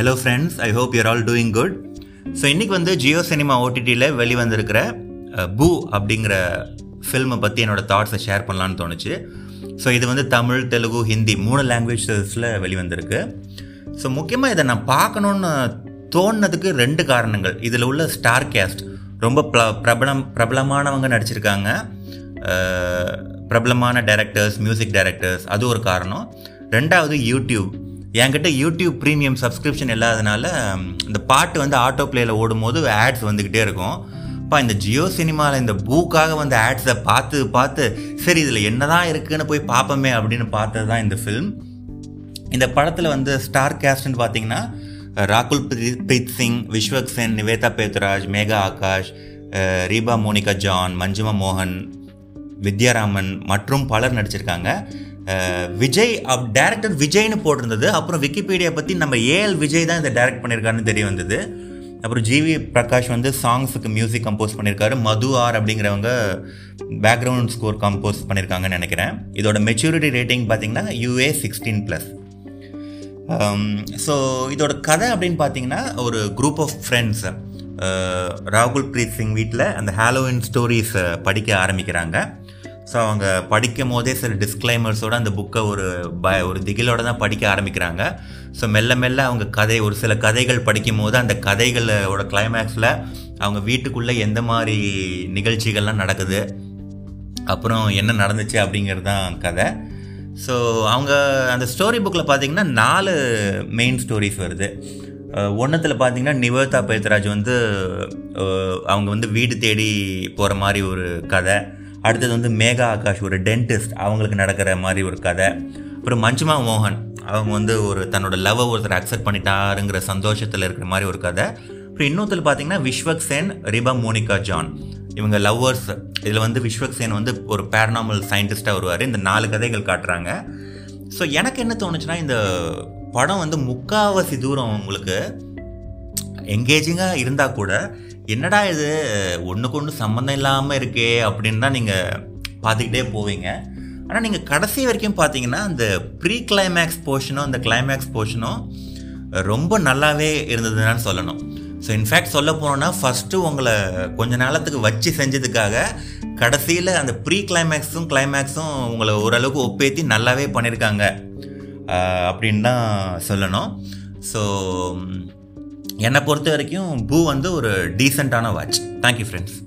Hello friends I hope you're all doing good so இன்றைக்கி வந்து Jio cinema ஓடிடியில் வெளிவந்திருக்கிற பூ அப்படிங்கிற ஃபில்மை பற்றி என்னோட தாட்ஸை ஷேர் பண்ணலான்னு தோணுச்சு. ஸோ இது வந்து தமிழ் தெலுங்கு ஹிந்தி மூணு லாங்குவேஜஸில் வெளிவந்திருக்கு. ஸோ முக்கியமாக இதை நான் பார்க்கணுன்னு தோணுனதுக்கு ரெண்டு காரணங்கள். இதில் உள்ள ஸ்டார் கேஸ்ட் ரொம்ப ப்ள பிரபலம் பிரபலமானவங்க நடிச்சிருக்காங்க. பிரபலமான டேரக்டர்ஸ் மியூசிக் டைரக்டர்ஸ் அது ஒரு காரணம். ரெண்டாவது யூடியூப் என்கிட்ட யூடியூப் ப்ரீமியம் சப்ஸ்கிரிப்ஷன் இல்லாதனால இந்த பாட்டு வந்து ஆட்டோ பிளேயில் ஓடும்போது ஆட்ஸ் வந்துக்கிட்டே இருக்கும். அப்பா இந்த ஜியோ சினிமாவில் இந்த பூக்காக வந்து ஆட்ஸை பார்த்து பார்த்து சரி இதில் என்னதான் இருக்குன்னு போய் பார்ப்போமே அப்படின்னு பார்த்தது தான் இந்த ஃபில்ம் இந்த படத்தில் வந்து ஸ்டார் கேஸ்ட்னு பார்த்தீங்கன்னா ராகுல் பிரீத் சிங் விஸ்வக் சென் நிவேதா பேத்ராஜ் மேகா ஆகாஷ் ரீபா மோனிகா ஜான் மஞ்சுமா மோகன் வித்யாராமன் மற்றும் பலர் நடிச்சிருக்காங்க. விஜய் அப் டேரக்டர் விஜய்னு போட்டிருந்தது. அப்புறம் விக்கிபீடியா பற்றி நம்ம ஏஎல் விஜய் தான் இதை டைரக்ட் பண்ணியிருக்காருன்னு தெரிய வந்தது. அப்புறம் ஜிவி பிரகாஷ் வந்து சாங்ஸுக்கு மியூசிக் கம்போஸ் பண்ணியிருக்காரு. மது ஆர் அப்படிங்கிறவங்க பேக்ரவுண்ட் ஸ்கோர் கம்போஸ் பண்ணியிருக்காங்கன்னு நினைக்கிறேன். இதோட மெச்சூரிட்டி ரேட்டிங் பார்த்தீங்கன்னா யூஏ சிக்ஸ்டீன் ப்ளஸ் ஸோ இதோட கதை அப்படின்னு பார்த்தீங்கன்னா ஒரு group of friends Rakul Preet Singh வீட்டில் அந்த ஹாலோவின் ஸ்டோரிஸை படிக்க ஆரம்பிக்கிறாங்க. ஸோ அவங்க படிக்கும் போதே சில டிஸ்க்ளைமர்ஸோடு அந்த புக்கை ஒரு ப ஒரு திகிலோடு தான் படிக்க ஆரம்பிக்கிறாங்க. ஸோ மெல்ல மெல்ல அவங்க கதை ஒரு சில கதைகள் படிக்கும் போது அந்த கதைகளோட கிளைமேக்ஸில் அவங்க வீட்டுக்குள்ளே எந்த மாதிரி நிகழ்ச்சிகள்லாம் நடக்குது அப்புறம் என்ன நடந்துச்சு அப்படிங்கிறது தான் கதை. ஸோ அவங்க அந்த ஸ்டோரி புக்கில் பார்த்தீங்கன்னா நாலு மெயின் ஸ்டோரிஸ் வருது. ஒன்றத்தில் பார்த்தீங்கன்னா நிவேதா பேத்ராஜ் வந்து அவங்க வந்து வீடு தேடி போகிற மாதிரி ஒரு கதை. அடுத்தது வந்து மேகா ஆகாஷ் ஒரு டென்டிஸ்ட் அவங்களுக்கு நடக்கிற மாதிரி ஒரு கதை. அப்புறம் மஞ்சுமா மோகன் அவங்க வந்து ஒரு தன்னோட லவ் ஒருத்தர் அக்செப்ட் பண்ணிட்டாருங்கிற சந்தோஷத்தில் இருக்கிற மாதிரி ஒரு கதை. அப்புறம் இன்னொருத்தர் பார்த்தீங்கன்னா விஸ்வக் சேன் ரிபா மோனிகா ஜான். இவங்க லவ்வர்ஸ் இதில் வந்து விஸ்வக் சேன் வந்து ஒரு பேரனாமல் சயின்டிஸ்டாக வருவார். இந்த நாலு கதைகள் காட்டுறாங்க. ஸோ எனக்கு என்ன தோணுச்சுன்னா இந்த படம் வந்து முக்காவாசி தூரம் உங்களுக்கு எங்கேஜிங்காக இருந்தால் கூட என்னடா இது? ஒன்றுக்கு ஒன்று சம்மந்தம் இல்லாமல் இருக்கே அப்படின்னு தான் நீங்கள் பார்த்துக்கிட்டே போவீங்க. ஆனால் நீங்கள் கடைசி வரைக்கும் பார்த்தீங்கன்னா அந்த ப்ரீ கிளைமேக்ஸ் போர்ஷனும் அந்த கிளைமேக்ஸ் போர்ஷனும் ரொம்ப நல்லாவே இருந்ததுன்னு சொல்லணும். ஸோ இன்ஃபேக்ட் சொல்ல போனோன்னா ஃபஸ்ட்டு உங்களை கொஞ்ச நாளத்துக்கு வச்சு செஞ்சதுக்காக கடைசியில் அந்த ப்ரீ கிளைமேக்ஸும் கிளைமேக்ஸும் உங்களை ஓரளவுக்கு ஒப்பேத்தி நல்லாவே பண்ணியிருக்காங்க அப்படின்னு தான் சொல்லணும். ஸோ என்னை பொறுத்த வரைக்கும் பூ வந்து ஒரு டீசெண்டான வாட்ச் தேங்க்யூ ஃப்ரெண்ட்ஸ்